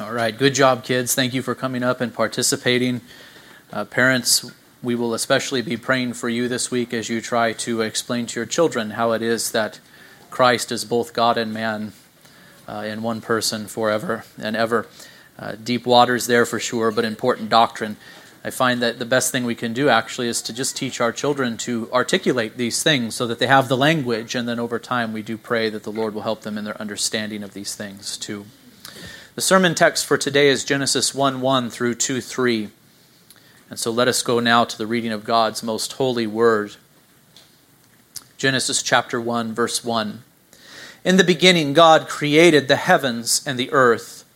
All right, good job, kids. Thank you for coming up and participating. Uh, parents, we will especially be praying for you this week as you try to explain to your children how it is that Christ is both God and man uh, in one person forever and ever. Uh, deep waters there for sure, but important doctrine. I find that the best thing we can do actually is to just teach our children to articulate these things so that they have the language, and then over time we do pray that the Lord will help them in their understanding of these things too. The sermon text for today is Genesis 1 1 through 2 3. And so let us go now to the reading of God's most holy word. Genesis chapter 1, verse 1. In the beginning, God created the heavens and the earth.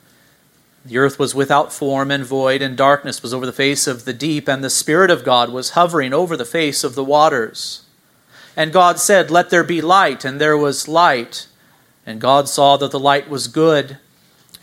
The earth was without form and void, and darkness was over the face of the deep, and the Spirit of God was hovering over the face of the waters. And God said, Let there be light, and there was light. And God saw that the light was good.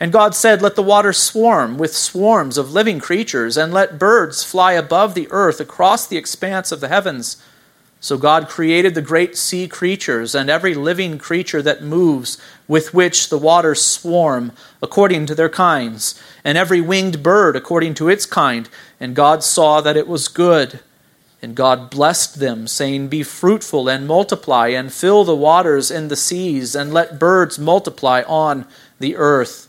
And God said, Let the waters swarm with swarms of living creatures, and let birds fly above the earth across the expanse of the heavens. So God created the great sea creatures and every living creature that moves, with which the waters swarm, according to their kinds, and every winged bird according to its kind. And God saw that it was good. And God blessed them, saying, Be fruitful and multiply, and fill the waters in the seas, and let birds multiply on the earth.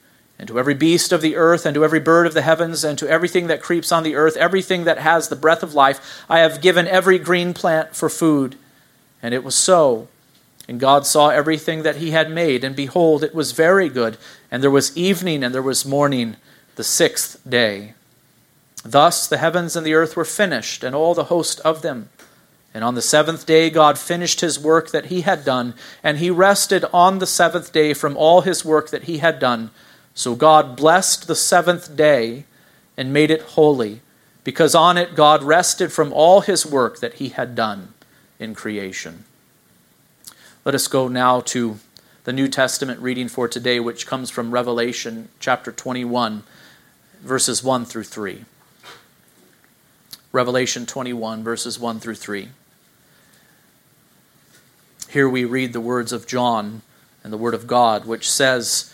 and to every beast of the earth, and to every bird of the heavens, and to everything that creeps on the earth, everything that has the breath of life, I have given every green plant for food. And it was so. And God saw everything that he had made, and behold, it was very good. And there was evening, and there was morning, the sixth day. Thus the heavens and the earth were finished, and all the host of them. And on the seventh day, God finished his work that he had done, and he rested on the seventh day from all his work that he had done. So God blessed the seventh day and made it holy, because on it God rested from all his work that he had done in creation. Let us go now to the New Testament reading for today, which comes from Revelation chapter 21, verses 1 through 3. Revelation 21, verses 1 through 3. Here we read the words of John and the Word of God, which says,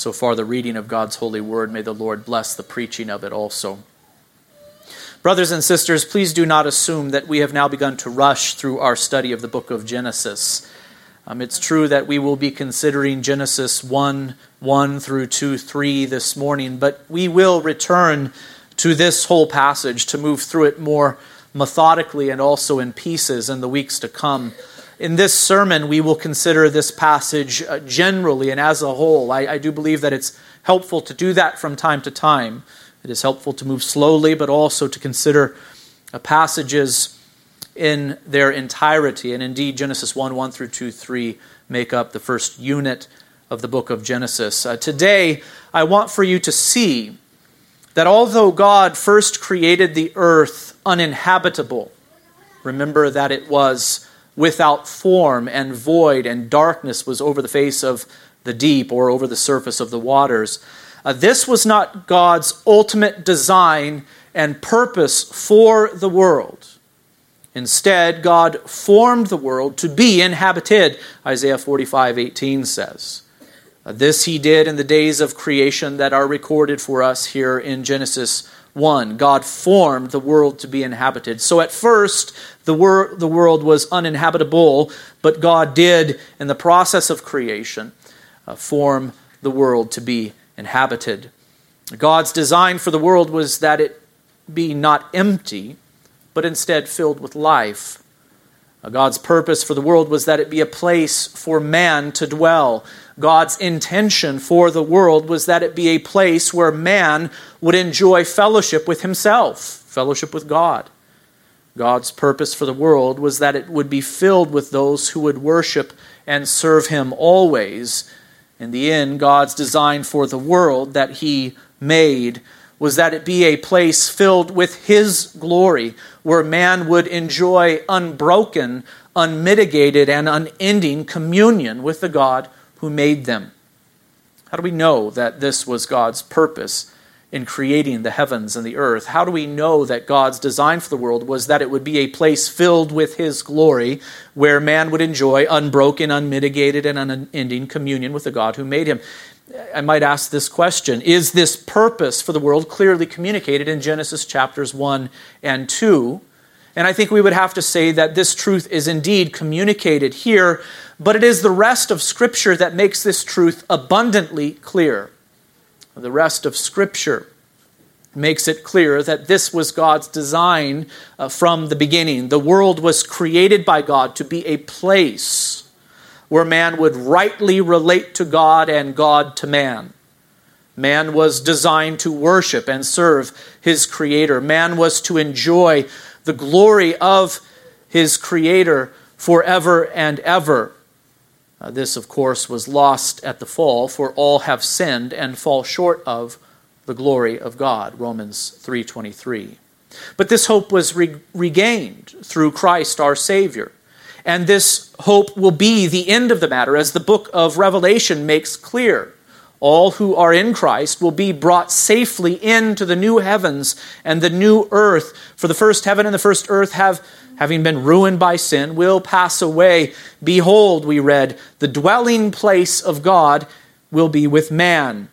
So far, the reading of God's holy word. May the Lord bless the preaching of it also. Brothers and sisters, please do not assume that we have now begun to rush through our study of the book of Genesis. Um, it's true that we will be considering Genesis 1 1 through 2 3 this morning, but we will return to this whole passage to move through it more methodically and also in pieces in the weeks to come. In this sermon, we will consider this passage uh, generally and as a whole. I, I do believe that it's helpful to do that from time to time. It is helpful to move slowly, but also to consider uh, passages in their entirety. And indeed, Genesis 1 1 through 2 3 make up the first unit of the book of Genesis. Uh, today, I want for you to see that although God first created the earth uninhabitable, remember that it was without form and void, and darkness was over the face of the deep or over the surface of the waters. Uh, this was not God's ultimate design and purpose for the world. Instead, God formed the world to be inhabited, Isaiah 45 18 says. Uh, this he did in the days of creation that are recorded for us here in Genesis 1. God formed the world to be inhabited. So at first, the, wor- the world was uninhabitable, but God did, in the process of creation, uh, form the world to be inhabited. God's design for the world was that it be not empty, but instead filled with life. God's purpose for the world was that it be a place for man to dwell, God's intention for the world was that it be a place where man would enjoy fellowship with himself, fellowship with God. God's purpose for the world was that it would be filled with those who would worship and serve him always. In the end, God's design for the world that he made was that it be a place filled with his glory, where man would enjoy unbroken, unmitigated, and unending communion with the God who made them. How do we know that this was God's purpose in creating the heavens and the earth? How do we know that God's design for the world was that it would be a place filled with His glory where man would enjoy unbroken, unmitigated, and unending communion with the God who made him? I might ask this question Is this purpose for the world clearly communicated in Genesis chapters 1 and 2? And I think we would have to say that this truth is indeed communicated here, but it is the rest of Scripture that makes this truth abundantly clear. The rest of Scripture makes it clear that this was God's design uh, from the beginning. The world was created by God to be a place where man would rightly relate to God and God to man. Man was designed to worship and serve his Creator. Man was to enjoy the glory of his Creator forever and ever. Uh, this, of course, was lost at the fall, for all have sinned and fall short of the glory of God. Romans 3:23. But this hope was re- regained through Christ our Savior. And this hope will be the end of the matter, as the book of Revelation makes clear. All who are in Christ will be brought safely into the new heavens and the new earth. For the first heaven and the first earth have, having been ruined by sin, will pass away. Behold, we read, the dwelling place of God will be with man.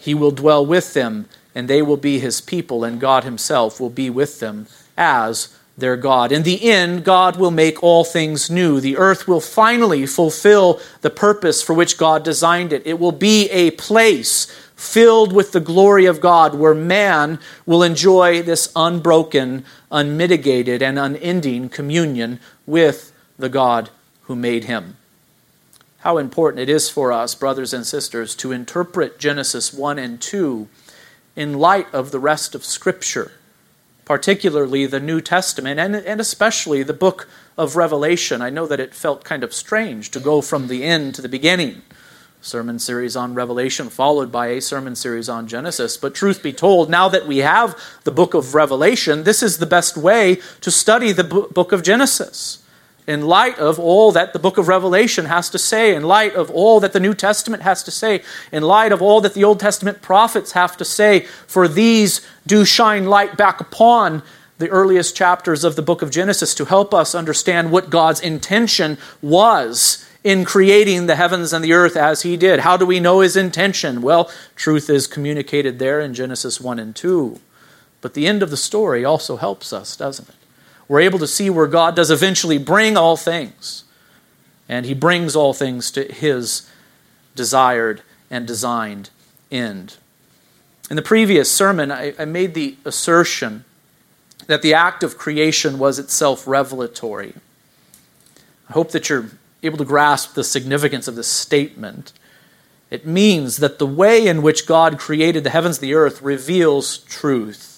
He will dwell with them, and they will be his people, and God himself will be with them as their God. In the end, God will make all things new. The earth will finally fulfill the purpose for which God designed it. It will be a place filled with the glory of God where man will enjoy this unbroken, unmitigated, and unending communion with the God who made him. How important it is for us, brothers and sisters, to interpret Genesis 1 and 2 in light of the rest of Scripture particularly the New Testament, and, and especially the book of Revelation. I know that it felt kind of strange to go from the end to the beginning. Sermon series on Revelation, followed by a sermon series on Genesis. But truth be told, now that we have the book of Revelation, this is the best way to study the book of Genesis in light of all that the book of Revelation has to say, in light of all that the New Testament has to say, in light of all that the Old Testament prophets have to say, for these do shine light back upon the earliest chapters of the book of Genesis to help us understand what God's intention was in creating the heavens and the earth as he did. How do we know his intention? Well, truth is communicated there in Genesis 1 and 2. But the end of the story also helps us, doesn't it? We're able to see where God does eventually bring all things. And he brings all things to his desired and designed end. In the previous sermon, I, I made the assertion that the act of creation was itself revelatory. I hope that you're able to grasp the significance of this statement. It means that the way in which God created the heavens and the earth reveals truth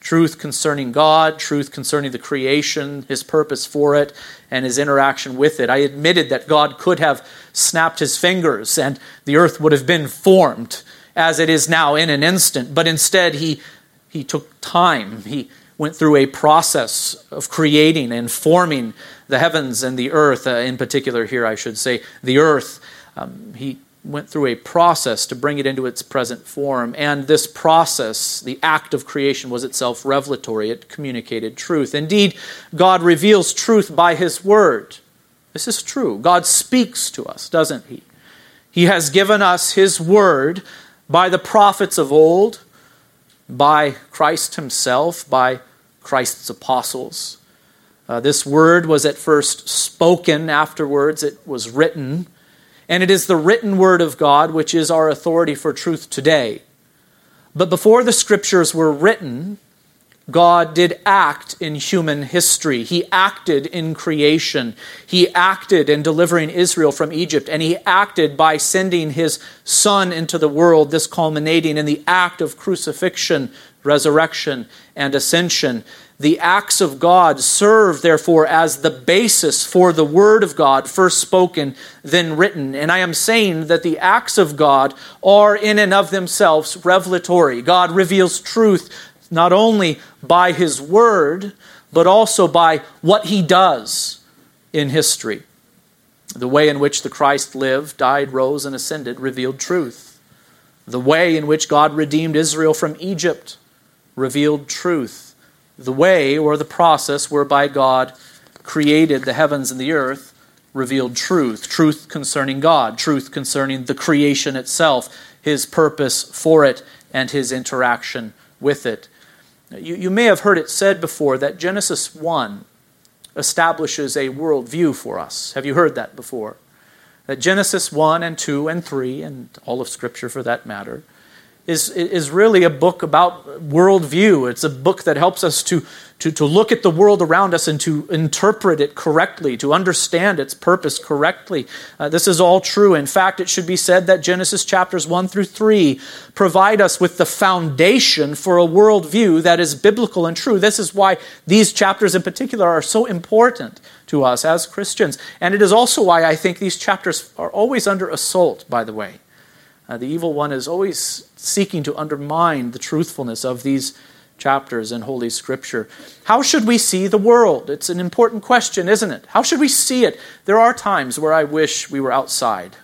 truth concerning God, truth concerning the creation, his purpose for it, and his interaction with it. I admitted that God could have snapped his fingers and the earth would have been formed as it is now in an instant, but instead he, he took time. He went through a process of creating and forming the heavens and the earth, uh, in particular, here I should say, the earth. Um, he went through a process to bring it into its present form. And this process, the act of creation, was itself revelatory. It communicated truth. Indeed, God reveals truth by His Word. This is true. God speaks to us, doesn't He? He has given us His Word by the prophets of old, by Christ Himself, by Christ's apostles. Uh, this word was at first spoken, afterwards, it was written. And it is the written word of God which is our authority for truth today. But before the scriptures were written, God did act in human history. He acted in creation. He acted in delivering Israel from Egypt. And he acted by sending his Son into the world, this culminating in the act of crucifixion, resurrection, and ascension. The acts of God serve, therefore, as the basis for the Word of God, first spoken, then written. And I am saying that the acts of God are, in and of themselves, revelatory. God reveals truth not only by His Word, but also by what He does in history. The way in which the Christ lived, died, rose, and ascended revealed truth. The way in which God redeemed Israel from Egypt revealed truth the way or the process whereby God created the heavens and the earth revealed truth truth concerning God, truth concerning the creation itself, his purpose for it, and his interaction with it. You, you may have heard it said before that Genesis 1 establishes a worldview for us. Have you heard that before? That Genesis 1 and 2 and 3, and all of Scripture for that matter, is, is really a book about worldview. It's a book that helps us to, to, to look at the world around us and to interpret it correctly, to understand its purpose correctly. Uh, this is all true. In fact, it should be said that Genesis chapters 1 through 3 provide us with the foundation for a worldview that is biblical and true. This is why these chapters in particular are so important to us as Christians. And it is also why I think these chapters are always under assault, by the way. Uh, the evil one is always seeking to undermine the truthfulness of these chapters in Holy Scripture. How should we see the world? It's an important question, isn't it? How should we see it? There are times where I wish we were outside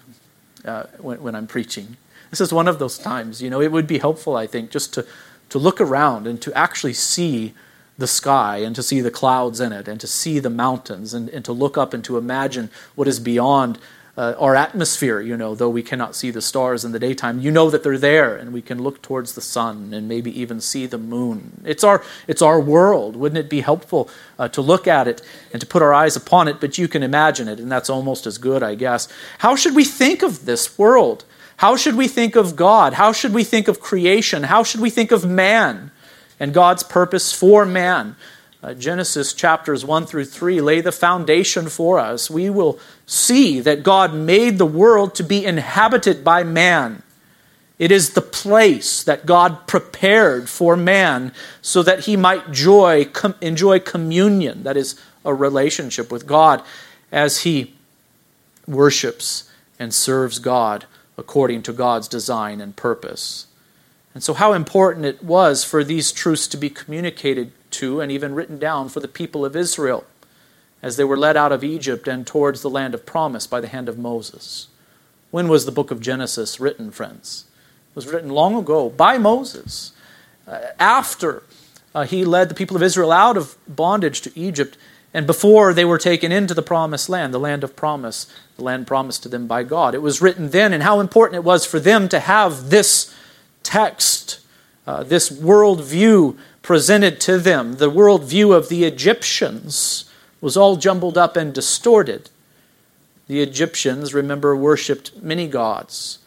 uh, when, when I'm preaching. This is one of those times. You know, it would be helpful, I think, just to, to look around and to actually see the sky and to see the clouds in it and to see the mountains and, and to look up and to imagine what is beyond uh, our atmosphere, you know, though we cannot see the stars in the daytime. You know that they're there, and we can look towards the sun and maybe even see the moon. It's our, it's our world. Wouldn't it be helpful uh, to look at it and to put our eyes upon it? But you can imagine it, and that's almost as good, I guess. How should we think of this world? How should we think of God? How should we think of creation? How should we think of man and God's purpose for man? Uh, Genesis chapters 1 through 3 lay the foundation for us. We will see that God made the world to be inhabited by man. It is the place that God prepared for man so that he might joy, com- enjoy communion, that is, a relationship with God, as he worships and serves God according to God's design and purpose. And so, how important it was for these truths to be communicated to and even written down for the people of Israel as they were led out of Egypt and towards the land of promise by the hand of Moses. When was the book of Genesis written, friends? It was written long ago by Moses. Uh, after uh, he led the people of Israel out of bondage to Egypt and before they were taken into the promised land, the land of promise, the land promised to them by God. It was written then, and how important it was for them to have this text, uh, this worldview presented to them, the worldview of the Egyptians, was all jumbled up and distorted. The Egyptians, remember, worshipped many gods.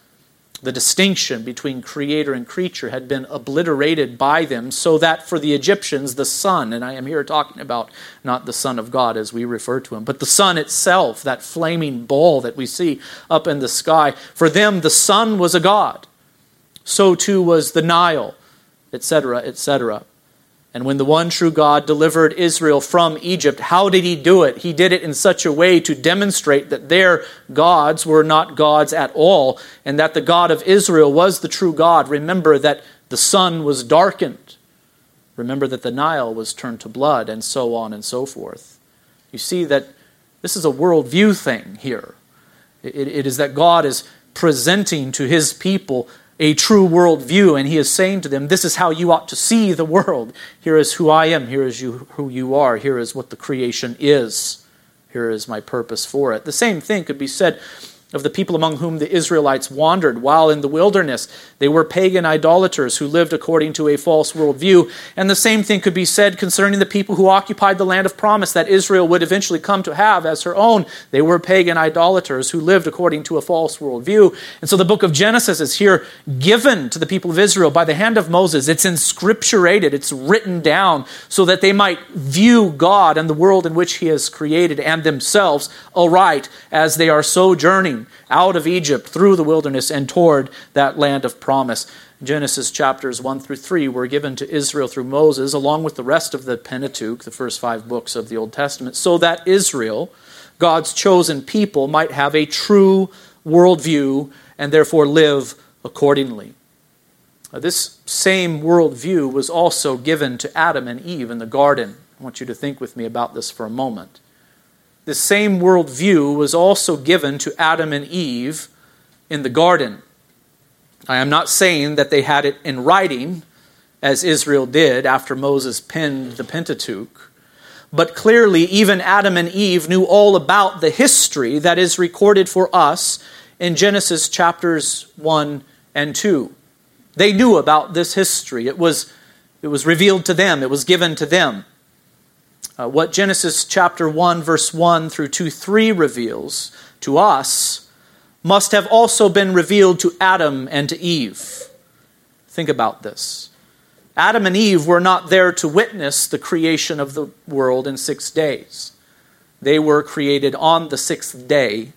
The distinction between creator and creature had been obliterated by them, so that for the Egyptians, the sun, and I am here talking about not the Son of God as we refer to him, but the sun itself, that flaming ball that we see up in the sky, for them, the sun was a god. So too was the Nile, etc., etc. And when the one true God delivered Israel from Egypt, how did he do it? He did it in such a way to demonstrate that their gods were not gods at all, and that the God of Israel was the true God. Remember that the sun was darkened. Remember that the Nile was turned to blood, and so on and so forth. You see that this is a worldview thing here. it, it is that God is presenting to his people a true worldview, and he is saying to them, This is how you ought to see the world. Here is who I am. Here is you, who you are. Here is what the creation is. Here is my purpose for it. The same thing could be said of the people among whom the Israelites wandered while in the wilderness. They were pagan idolaters who lived according to a false worldview. And the same thing could be said concerning the people who occupied the land of promise that Israel would eventually come to have as her own. They were pagan idolaters who lived according to a false worldview. And so the book of Genesis is here given to the people of Israel by the hand of Moses. It's inscripturated, it's written down so that they might view God and the world in which He has created and themselves aright as they are sojourning out of Egypt through the wilderness and toward that land of promise. Genesis chapters 1 through 3 were given to Israel through Moses, along with the rest of the Pentateuch, the first five books of the Old Testament, so that Israel, God's chosen people, might have a true worldview and therefore live accordingly. This same worldview was also given to Adam and Eve in the garden. I want you to think with me about this for a moment the same worldview was also given to Adam and Eve in the garden. I am not saying that they had it in writing, as Israel did after Moses penned the Pentateuch, but clearly, even Adam and Eve knew all about the history that is recorded for us in Genesis chapters 1 and 2. They knew about this history. It was, it was revealed to them, it was given to them. Uh, what Genesis chapter 1, verse 1 through 2 3 reveals to us must have also been revealed to Adam and to Eve. Think about this. Adam and Eve were not there to witness the creation of the world in six days. They were created on the sixth day.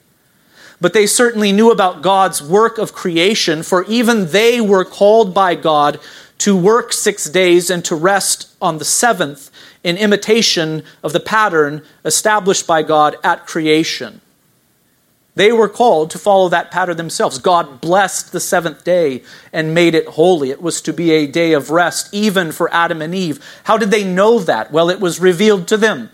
But they certainly knew about God's work of creation, for even they were called by God to work six days and to rest on the seventh in imitation of the pattern established by God at creation. They were called to follow that pattern themselves. God blessed the seventh day and made it holy. It was to be a day of rest, even for Adam and Eve. How did they know that? Well, it was revealed to them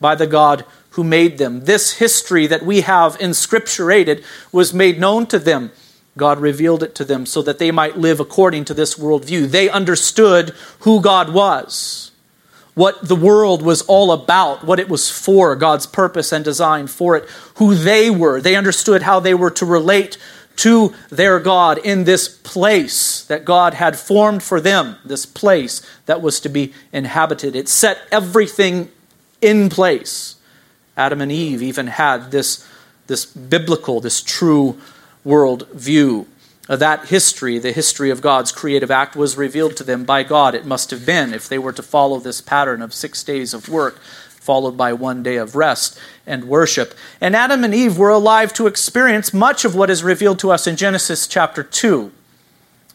by the God who made them. This history that we have inscripturated was made known to them. God revealed it to them so that they might live according to this worldview. They understood who God was what the world was all about, what it was for, God's purpose and design for it, who they were. They understood how they were to relate to their God in this place that God had formed for them, this place that was to be inhabited. It set everything in place. Adam and Eve even had this, this biblical, this true world view. Uh, that history, the history of God's creative act, was revealed to them by God. It must have been if they were to follow this pattern of six days of work, followed by one day of rest and worship. And Adam and Eve were alive to experience much of what is revealed to us in Genesis chapter 2.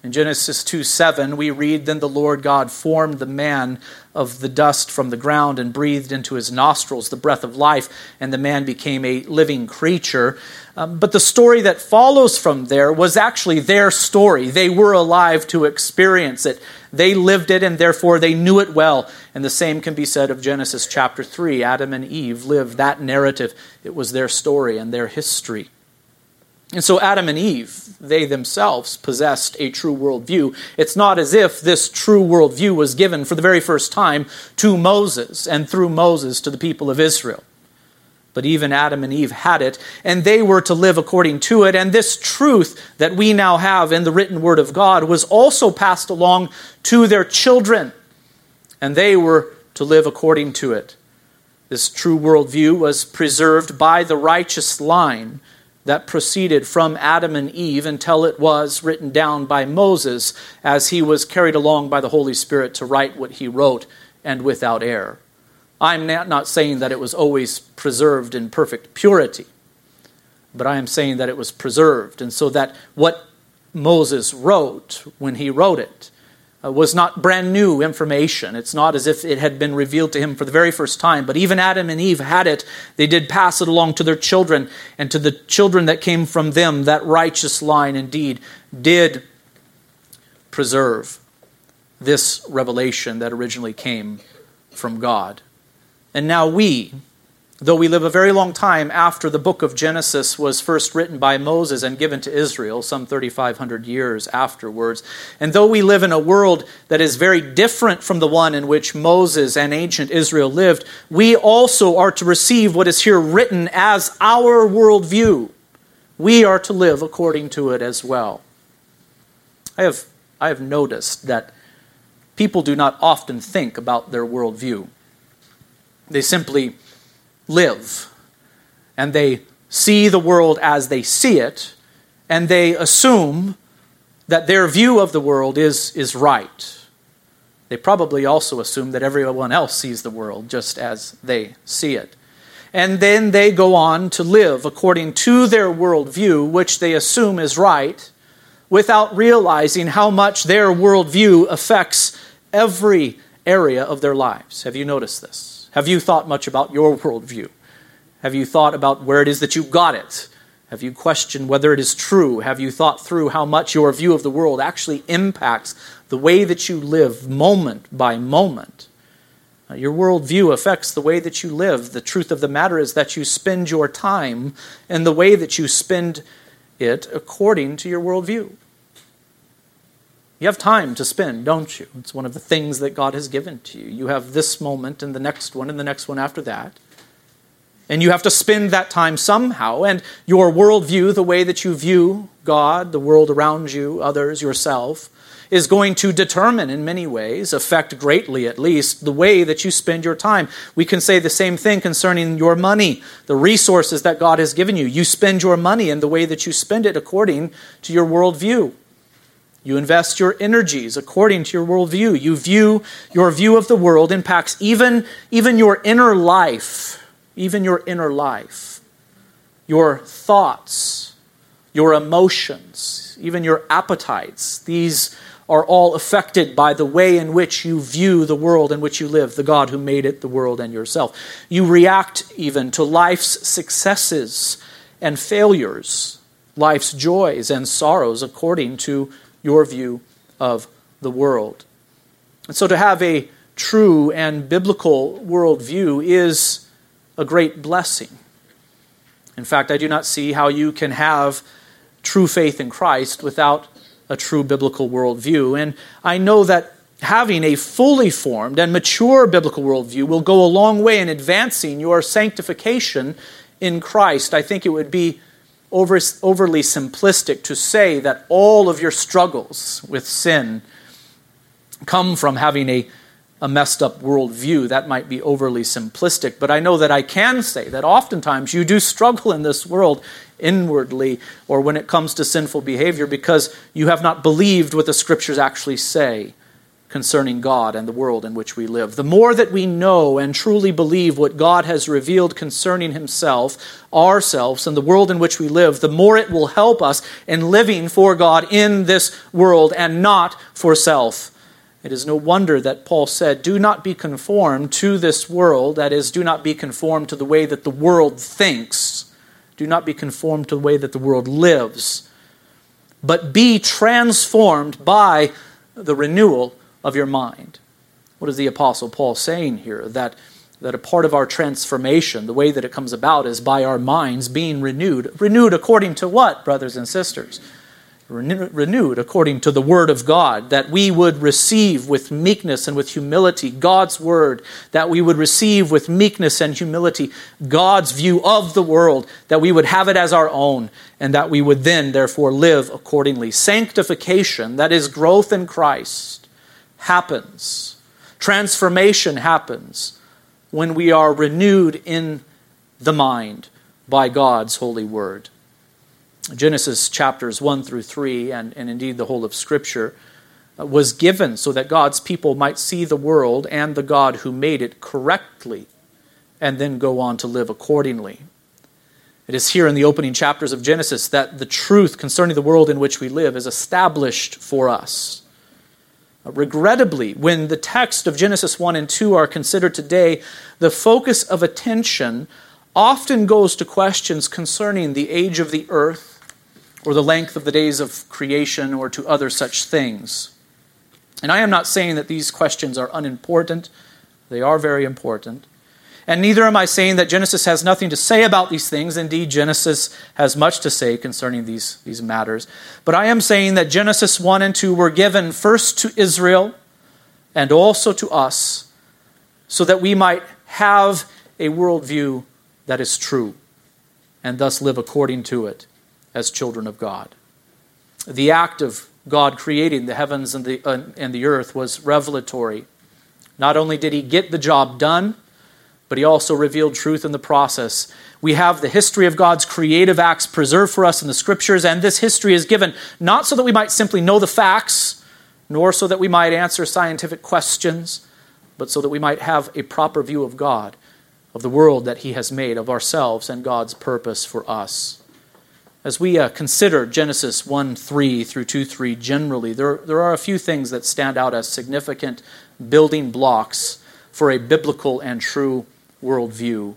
In Genesis 2 7, we read, Then the Lord God formed the man of the dust from the ground and breathed into his nostrils the breath of life, and the man became a living creature. Um, but the story that follows from there was actually their story. They were alive to experience it. They lived it, and therefore they knew it well. And the same can be said of Genesis chapter 3. Adam and Eve lived that narrative, it was their story and their history. And so Adam and Eve, they themselves possessed a true worldview. It's not as if this true worldview was given for the very first time to Moses and through Moses to the people of Israel. But even Adam and Eve had it, and they were to live according to it. And this truth that we now have in the written word of God was also passed along to their children, and they were to live according to it. This true worldview was preserved by the righteous line that proceeded from Adam and Eve until it was written down by Moses as he was carried along by the Holy Spirit to write what he wrote and without error. I'm not saying that it was always preserved in perfect purity, but I am saying that it was preserved, and so that what Moses wrote when he wrote it Uh, was not brand new information. It's not as if it had been revealed to him for the very first time, but even Adam and Eve had it. They did pass it along to their children, and to the children that came from them, that righteous line indeed did preserve this revelation that originally came from God. And now we, Though we live a very long time after the book of Genesis was first written by Moses and given to Israel, some 3,500 years afterwards, and though we live in a world that is very different from the one in which Moses and ancient Israel lived, we also are to receive what is here written as our worldview. We are to live according to it as well. I have, I have noticed that people do not often think about their worldview. They simply live. And they see the world as they see it, and they assume that their view of the world is, is right. They probably also assume that everyone else sees the world just as they see it. And then they go on to live according to their worldview, which they assume is right, without realizing how much their worldview affects every area of their lives. Have you noticed this? Have you thought much about your worldview? Have you thought about where it is that you got it? Have you questioned whether it is true? Have you thought through how much your view of the world actually impacts the way that you live moment by moment? Uh, your worldview affects the way that you live. The truth of the matter is that you spend your time and the way that you spend it according to your worldview. You have time to spend, don't you? It's one of the things that God has given to you. You have this moment and the next one and the next one after that. And you have to spend that time somehow. And your worldview, the way that you view God, the world around you, others, yourself, is going to determine in many ways, affect greatly at least, the way that you spend your time. We can say the same thing concerning your money, the resources that God has given you. You spend your money in the way that you spend it according to your worldview. You invest your energies according to your worldview. You view your view of the world impacts even, even your inner life, even your inner life, your thoughts, your emotions, even your appetites. These are all affected by the way in which you view the world in which you live, the God who made it, the world, and yourself. You react even to life's successes and failures, life's joys and sorrows according to your view of the world. And so to have a true and biblical worldview is a great blessing. In fact, I do not see how you can have true faith in Christ without a true biblical worldview. And I know that having a fully formed and mature biblical worldview will go a long way in advancing your sanctification in Christ. I think it would be over, overly simplistic to say that all of your struggles with sin come from having a, a messed up worldview. That might be overly simplistic, but I know that I can say that oftentimes you do struggle in this world inwardly or when it comes to sinful behavior because you have not believed what the scriptures actually say concerning God and the world in which we live. The more that we know and truly believe what God has revealed concerning Himself, ourselves, and the world in which we live, the more it will help us in living for God in this world and not for self. It is no wonder that Paul said, Do not be conformed to this world, that is, do not be conformed to the way that the world thinks, do not be conformed to the way that the world lives, but be transformed by the renewal of your mind. What is the Apostle Paul saying here? That, that a part of our transformation, the way that it comes about, is by our minds being renewed. Renewed according to what, brothers and sisters? renewed according to the Word of God, that we would receive with meekness and with humility God's Word, that we would receive with meekness and humility God's view of the world, that we would have it as our own, and that we would then, therefore, live accordingly. Sanctification, that is growth in Christ, happens. Transformation happens when we are renewed in the mind by God's holy word. Genesis chapters 1 through 3, and, and indeed the whole of Scripture, uh, was given so that God's people might see the world and the God who made it correctly and then go on to live accordingly. It is here in the opening chapters of Genesis that the truth concerning the world in which we live is established for us. Regrettably, when the text of Genesis 1 and 2 are considered today, the focus of attention often goes to questions concerning the age of the earth or the length of the days of creation or to other such things. And I am not saying that these questions are unimportant, they are very important. And neither am I saying that Genesis has nothing to say about these things. Indeed, Genesis has much to say concerning these, these matters. But I am saying that Genesis 1 and 2 were given first to Israel and also to us so that we might have a worldview that is true and thus live according to it as children of God. The act of God creating the heavens and the, uh, and the earth was revelatory. Not only did he get the job done, but he also revealed truth in the process. We have the history of God's creative acts preserved for us in the scriptures, and this history is given not so that we might simply know the facts, nor so that we might answer scientific questions, but so that we might have a proper view of God, of the world that he has made, of ourselves, and God's purpose for us. As we uh, consider Genesis 1 3 through 2 3 generally, there, there are a few things that stand out as significant building blocks for a biblical and true worldview.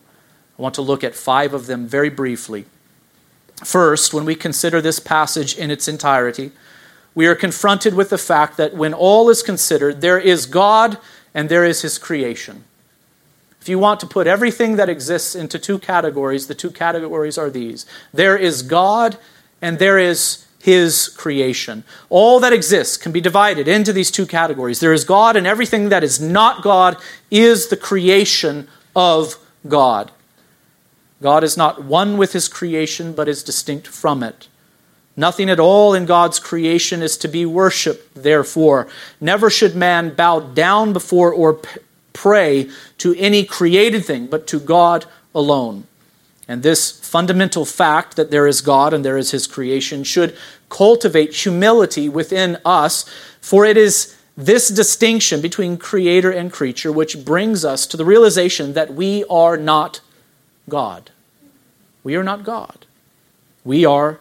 I want to look at five of them very briefly. First, when we consider this passage in its entirety, we are confronted with the fact that when all is considered, there is God and there is His creation. If you want to put everything that exists into two categories, the two categories are these there is God and there is his creation. All that exists can be divided into these two categories. There is God, and everything that is not God is the creation of God. God is not one with his creation, but is distinct from it. Nothing at all in God's creation is to be worshiped, therefore. Never should man bow down before or pray to any created thing, but to God alone. And this fundamental fact that there is God and there is his creation should cultivate humility within us, for it is this distinction between creator and creature which brings us to the realization that we are not God. We are not God. We are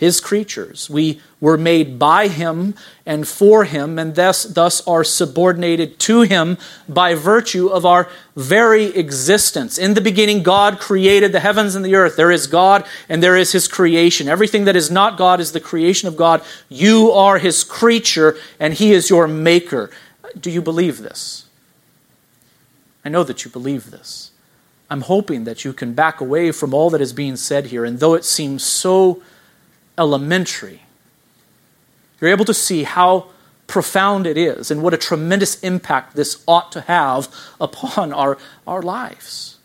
his creatures. We were made by him and for him, and thus, thus are subordinated to him by virtue of our very existence. In the beginning, God created the heavens and the earth. There is God and there is his creation. Everything that is not God is the creation of God. You are his creature, and he is your maker. Do you believe this? I know that you believe this. I'm hoping that you can back away from all that is being said here, and though it seems so elementary. You're able to see how profound it is and what a tremendous impact this ought to have upon our, our lives.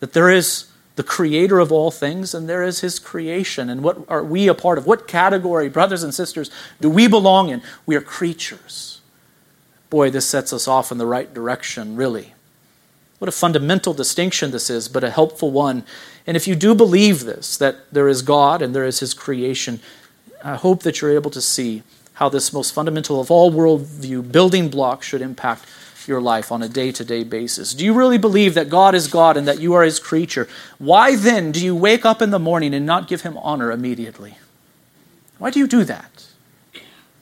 That there is the creator of all things and there is his creation. And what are we a part of? What category, brothers and sisters, do we belong in? We are creatures. Boy, this sets us off in the right direction, really. What a fundamental distinction this is, but a helpful one. And if you do believe this, that there is God and there is his creation, I hope that you're able to see how this most fundamental of all worldview building blocks should impact your life on a day to day basis? Do you really believe that God is God and that you are His creature? Why then do you wake up in the morning and not give Him honor immediately? Why do you do that?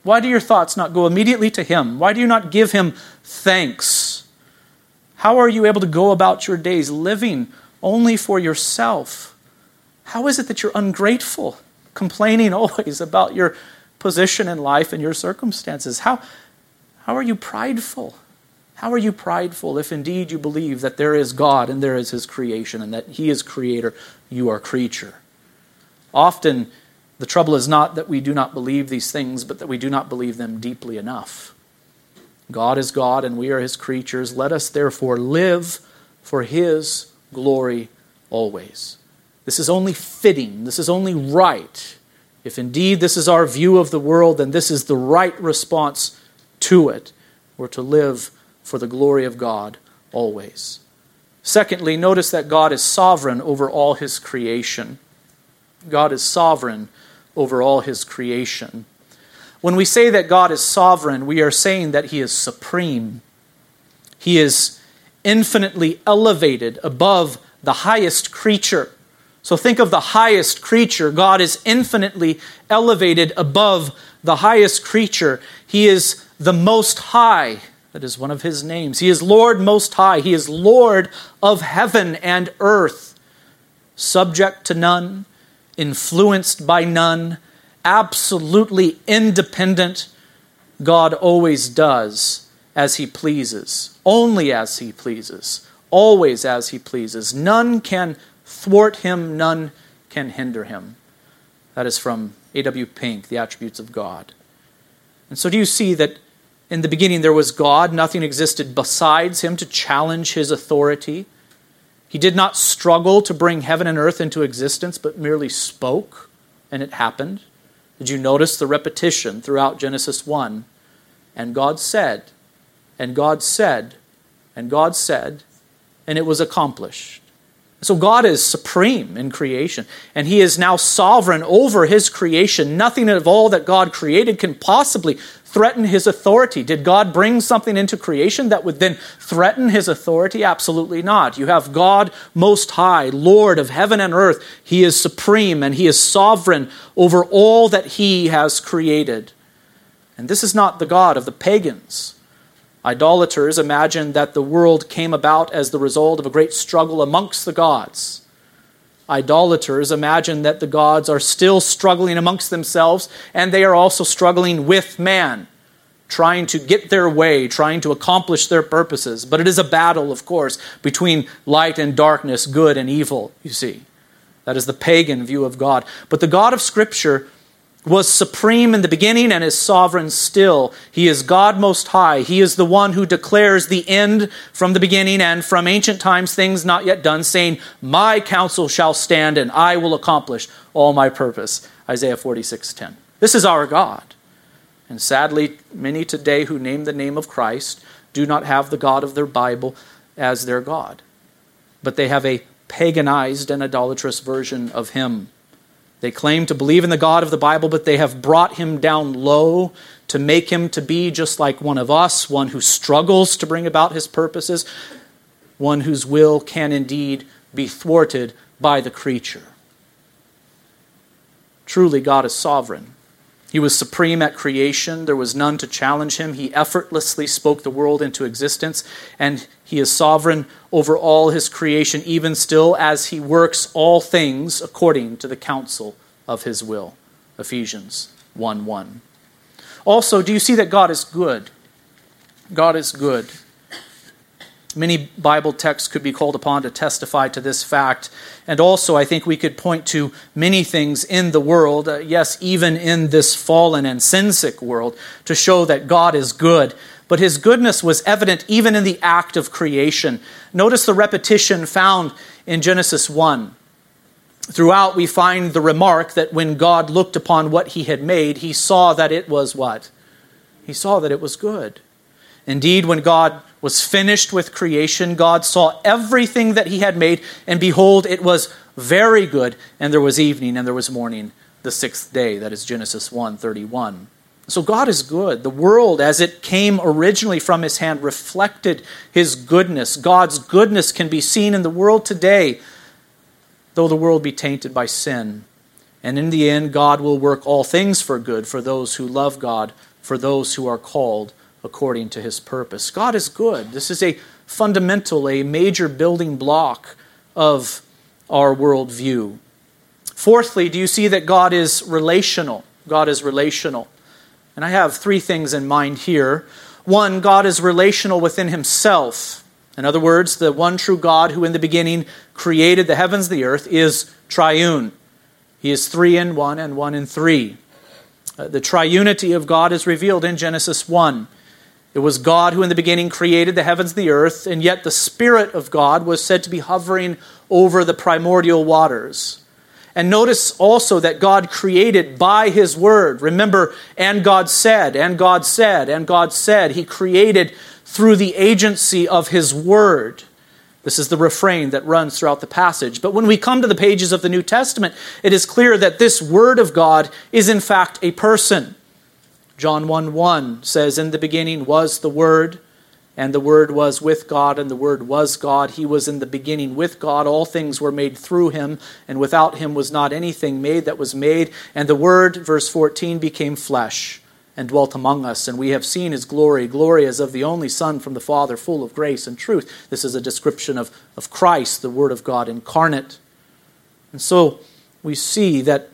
Why do your thoughts not go immediately to Him? Why do you not give Him thanks? How are you able to go about your days living only for yourself? How is it that you're ungrateful, complaining always about your position in life and your circumstances? How, how are you prideful? How are you prideful if indeed you believe that there is God and there is His creation and that He is creator, you are creature? Often, the trouble is not that we do not believe these things, but that we do not believe them deeply enough. God is God and we are His creatures. Let us therefore live for His glory always. This is only fitting, this is only right. If indeed this is our view of the world, then this is the right response to it. We're to live for the glory of God always. Secondly, notice that God is sovereign over all his creation. God is sovereign over all his creation. When we say that God is sovereign, we are saying that he is supreme. He is infinitely elevated above the highest creature. So think of the highest creature. God is infinitely elevated above the highest creature. He is the most high. That is one of his names. He is Lord Most High. He is Lord of heaven and earth, subject to none, influenced by none, absolutely independent. God always does as he pleases, only as he pleases, always as he pleases. None can thwart him, none can hinder him. That is from A.W. Pink, The Attributes of God. And so, do you see that in the beginning, there was God. Nothing existed besides him to challenge his authority. He did not struggle to bring heaven and earth into existence, but merely spoke, and it happened. Did you notice the repetition throughout Genesis 1? And God said, and God said, and God said, and it was accomplished. So God is supreme in creation, and He is now sovereign over His creation. Nothing of all that God created can possibly threaten His authority. Did God bring something into creation that would then threaten His authority? Absolutely not. You have God Most High, Lord of heaven and earth. He is supreme, and He is sovereign over all that He has created. And this is not the God of the pagans. Idolaters imagine that the world came about as the result of a great struggle amongst the gods. Idolaters imagine that the gods are still struggling amongst themselves and they are also struggling with man, trying to get their way, trying to accomplish their purposes. But it is a battle, of course, between light and darkness, good and evil, you see. That is the pagan view of God. But the God of Scripture was supreme in the beginning and is sovereign still. He is God Most High. He is the one who declares the end from the beginning and from ancient times things not yet done, saying, My counsel shall stand and I will accomplish all my purpose. Isaiah 46:10. This is our God. And sadly, many today who name the name of Christ do not have the God of their Bible as their God, but they have a paganized and idolatrous version of Him. They claim to believe in the God of the Bible, but they have brought him down low to make him to be just like one of us, one who struggles to bring about his purposes, one whose will can indeed be thwarted by the creature. Truly, God is sovereign. He was supreme at creation. There was none to challenge him. He effortlessly spoke the world into existence, and he is sovereign over all his creation, even still as he works all things according to the counsel of his will. Ephesians 1 1. Also, do you see that God is good? God is good. Many Bible texts could be called upon to testify to this fact. And also, I think we could point to many things in the world, uh, yes, even in this fallen and sin sick world, to show that God is good. But his goodness was evident even in the act of creation. Notice the repetition found in Genesis 1. Throughout, we find the remark that when God looked upon what he had made, he saw that it was what? He saw that it was good. Indeed, when God was finished with creation, God saw everything that he had made, and behold, it was very good. And there was evening and there was morning, the sixth day. That is Genesis 1 31. So God is good. The world, as it came originally from his hand, reflected his goodness. God's goodness can be seen in the world today, though the world be tainted by sin. And in the end, God will work all things for good for those who love God, for those who are called according to his purpose. God is good. This is a fundamental, a major building block of our worldview. Fourthly, do you see that God is relational? God is relational. And I have three things in mind here. One, God is relational within himself. In other words, the one true God who in the beginning created the heavens and the earth is triune. He is three in one and one in three. Uh, the triunity of God is revealed in Genesis 1. It was God who in the beginning created the heavens and the earth, and yet the Spirit of God was said to be hovering over the primordial waters. And notice also that God created by His Word. Remember, and God said, and God said, and God said. He created through the agency of His Word. This is the refrain that runs throughout the passage. But when we come to the pages of the New Testament, it is clear that this Word of God is in fact a person. John 1 1 says, In the beginning was the Word, and the Word was with God, and the Word was God. He was in the beginning with God. All things were made through him, and without him was not anything made that was made. And the Word, verse 14, became flesh and dwelt among us, and we have seen his glory, glory as of the only Son from the Father, full of grace and truth. This is a description of, of Christ, the Word of God incarnate. And so we see that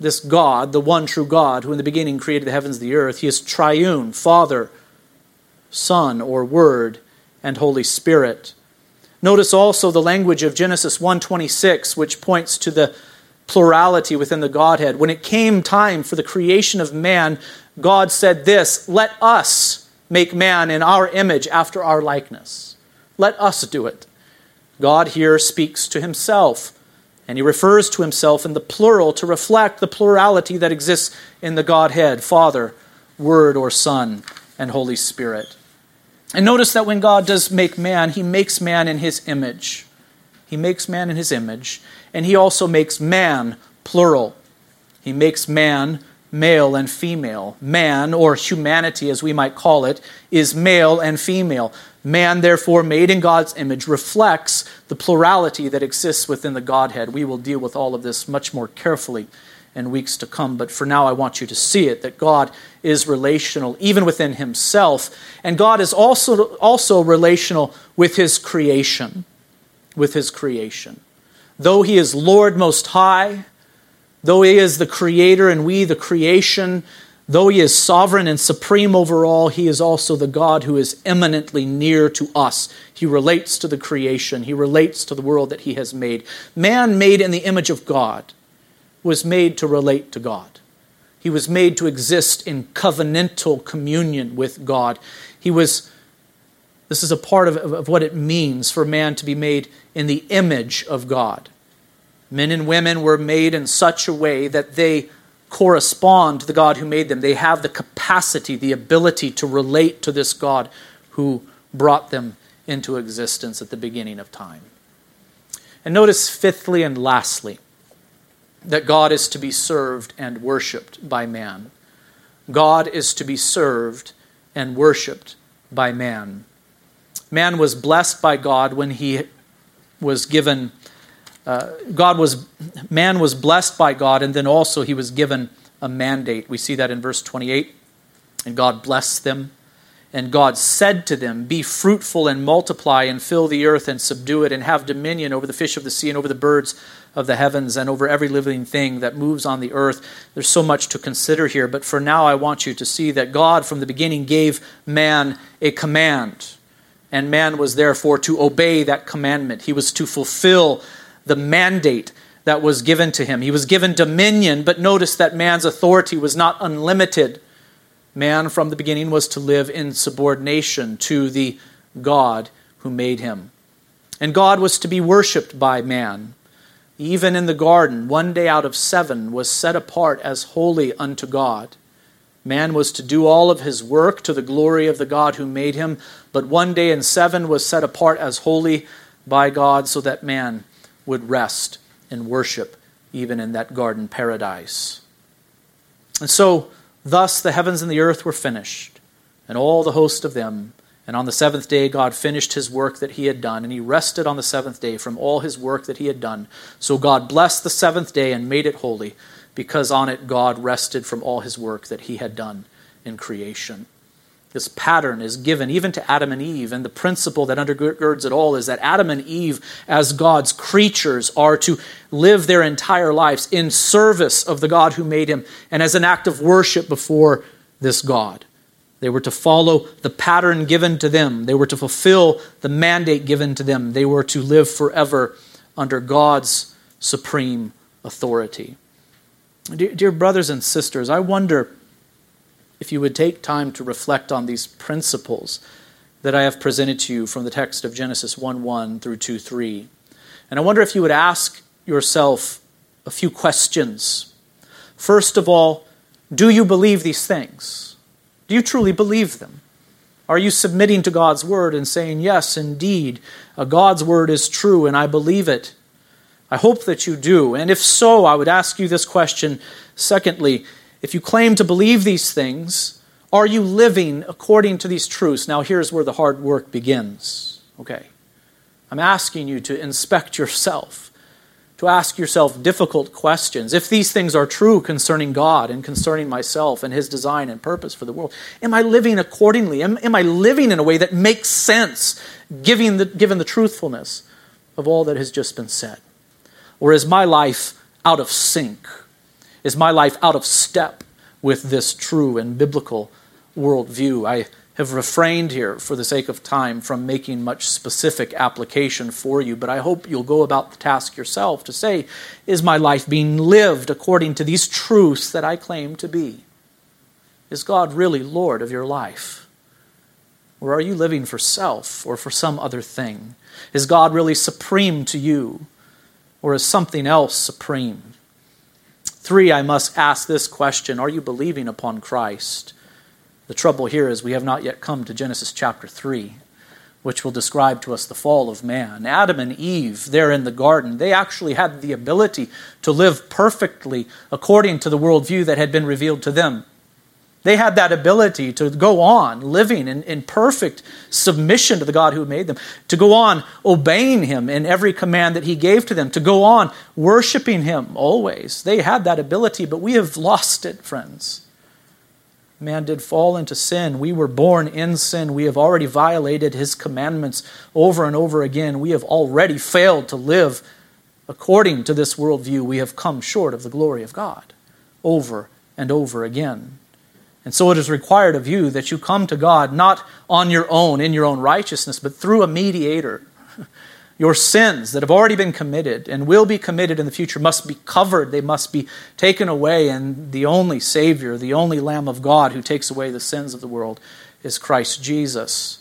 this God, the one true God, who in the beginning created the heavens and the earth, he is triune, Father, Son, or Word, and Holy Spirit. Notice also the language of Genesis 1:26, which points to the plurality within the Godhead. When it came time for the creation of man, God said this, "Let us make man in our image after our likeness." Let us do it. God here speaks to himself. And he refers to himself in the plural to reflect the plurality that exists in the Godhead Father, Word, or Son, and Holy Spirit. And notice that when God does make man, he makes man in his image. He makes man in his image. And he also makes man plural. He makes man male and female. Man, or humanity as we might call it, is male and female. Man, therefore, made in God's image, reflects the plurality that exists within the Godhead. We will deal with all of this much more carefully in weeks to come, but for now I want you to see it that God is relational even within himself, and God is also, also relational with his creation. With his creation. Though he is Lord Most High, though he is the creator and we the creation, Though he is sovereign and supreme over all, he is also the God who is eminently near to us. He relates to the creation, he relates to the world that he has made. Man, made in the image of God, was made to relate to God. He was made to exist in covenantal communion with God. He was, this is a part of, of what it means for man to be made in the image of God. Men and women were made in such a way that they correspond to the God who made them. They have the capacity, the ability to relate to this God who brought them into existence at the beginning of time. And notice, fifthly and lastly, that God is to be served and worshiped by man. God is to be served and worshiped by man. Man was blessed by God when he was given uh, God was, man was blessed by God, and then also he was given a mandate. We see that in verse 28. And God blessed them. And God said to them, Be fruitful and multiply and fill the earth and subdue it and have dominion over the fish of the sea and over the birds of the heavens and over every living thing that moves on the earth. There's so much to consider here, but for now I want you to see that God from the beginning gave man a command. and man was therefore to obey that commandment. He was to fulfill the mandate that was given to him. He was given dominion, but notice that man's authority was not unlimited. Man, from the beginning, was to live in subordination to the God who made him. And God was to be worshiped by man. Even in the garden, one day out of seven was set apart as holy unto God. Man was to do all of his work to the glory of the God who made him, but one day in seven was set apart as holy by God so that man would rest and worship even in that garden paradise. And so, thus, the heavens and the earth were finished, and all the host of them. And on the seventh day, God finished his work that he had done, and he rested on the seventh day from all his work that he had done. So God blessed the seventh day and made it holy because on it God rested from all his work that he had done in creation. This pattern is given even to Adam and Eve, and the principle that undergirds it all is that Adam and Eve, as God's creatures, are to live their entire lives in service of the God who made him and as an act of worship before this God. They were to follow the pattern given to them. They were to fulfill the mandate given to them. They were to live forever under God's supreme authority. Dear, dear, brothers and sisters, I wonder if you would take time to reflect on these principles that I have presented to you from the text of Genesis 1 1 through 2 3. And I wonder if you would ask yourself a few questions. First of all, do you believe these things? Do you truly believe them? Are you submitting to God's word and saying, Yes, indeed, uh, God's word is true and I believe it? I hope that you do. And if so, I would ask you this question. Secondly, if you claim to believe these things, are you living according to these truths? Now, here's where the hard work begins. Okay. I'm asking you to inspect yourself, to ask yourself difficult questions. If these things are true concerning God and concerning myself and His design and purpose for the world, am I living accordingly? Am, am I living in a way that makes sense given the, given the truthfulness of all that has just been said? Or is my life out of sync? Is my life out of step with this true and biblical worldview? I have refrained here, for the sake of time, from making much specific application for you, but I hope you'll go about the task yourself to say, is my life being lived according to these truths that I claim to be? Is God really Lord of your life? Or are you living for self or for some other thing? Is God really supreme to you? or is something else supreme? Three, I must ask this question Are you believing upon Christ? The trouble here is we have not yet come to Genesis chapter 3, which will describe to us the fall of man. Adam and Eve, there in the garden, they actually had the ability to live perfectly according to the worldview that had been revealed to them. They had that ability to go on living in, in perfect submission to the God who made them, to go on obeying Him in every command that He gave to them, to go on worshiping Him always. They had that ability, but we have lost it, friends. Man did fall into sin. We were born in sin. We have already violated His commandments over and over again. We have already failed to live according to this worldview. We have come short of the glory of God over and over again. And so it is required of you that you come to God not on your own, in your own righteousness, but through a mediator. Your sins that have already been committed and will be committed in the future must be covered. They must be taken away. And the only Savior, the only Lamb of God who takes away the sins of the world is Christ Jesus.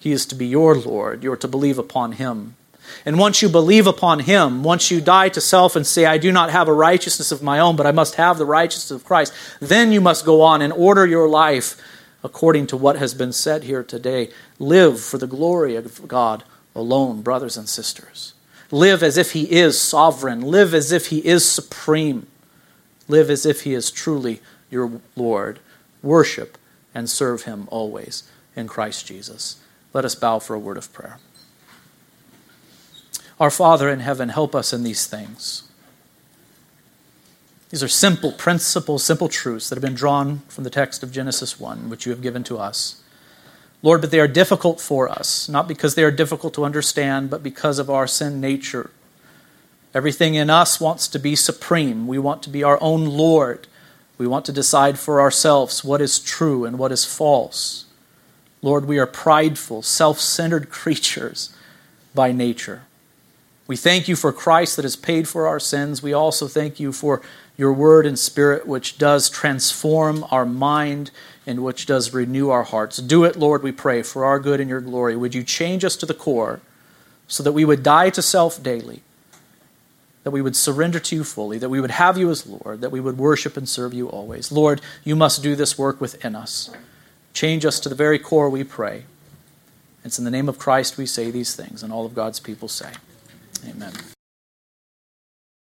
He is to be your Lord. You are to believe upon Him. And once you believe upon Him, once you die to self and say, I do not have a righteousness of my own, but I must have the righteousness of Christ, then you must go on and order your life according to what has been said here today. Live for the glory of God alone, brothers and sisters. Live as if He is sovereign. Live as if He is supreme. Live as if He is truly your Lord. Worship and serve Him always in Christ Jesus. Let us bow for a word of prayer. Our Father in heaven, help us in these things. These are simple principles, simple truths that have been drawn from the text of Genesis 1, which you have given to us. Lord, but they are difficult for us, not because they are difficult to understand, but because of our sin nature. Everything in us wants to be supreme. We want to be our own Lord. We want to decide for ourselves what is true and what is false. Lord, we are prideful, self centered creatures by nature. We thank you for Christ that has paid for our sins. We also thank you for your word and spirit, which does transform our mind and which does renew our hearts. Do it, Lord, we pray, for our good and your glory. Would you change us to the core so that we would die to self daily, that we would surrender to you fully, that we would have you as Lord, that we would worship and serve you always. Lord, you must do this work within us. Change us to the very core, we pray. It's in the name of Christ we say these things, and all of God's people say, Amen.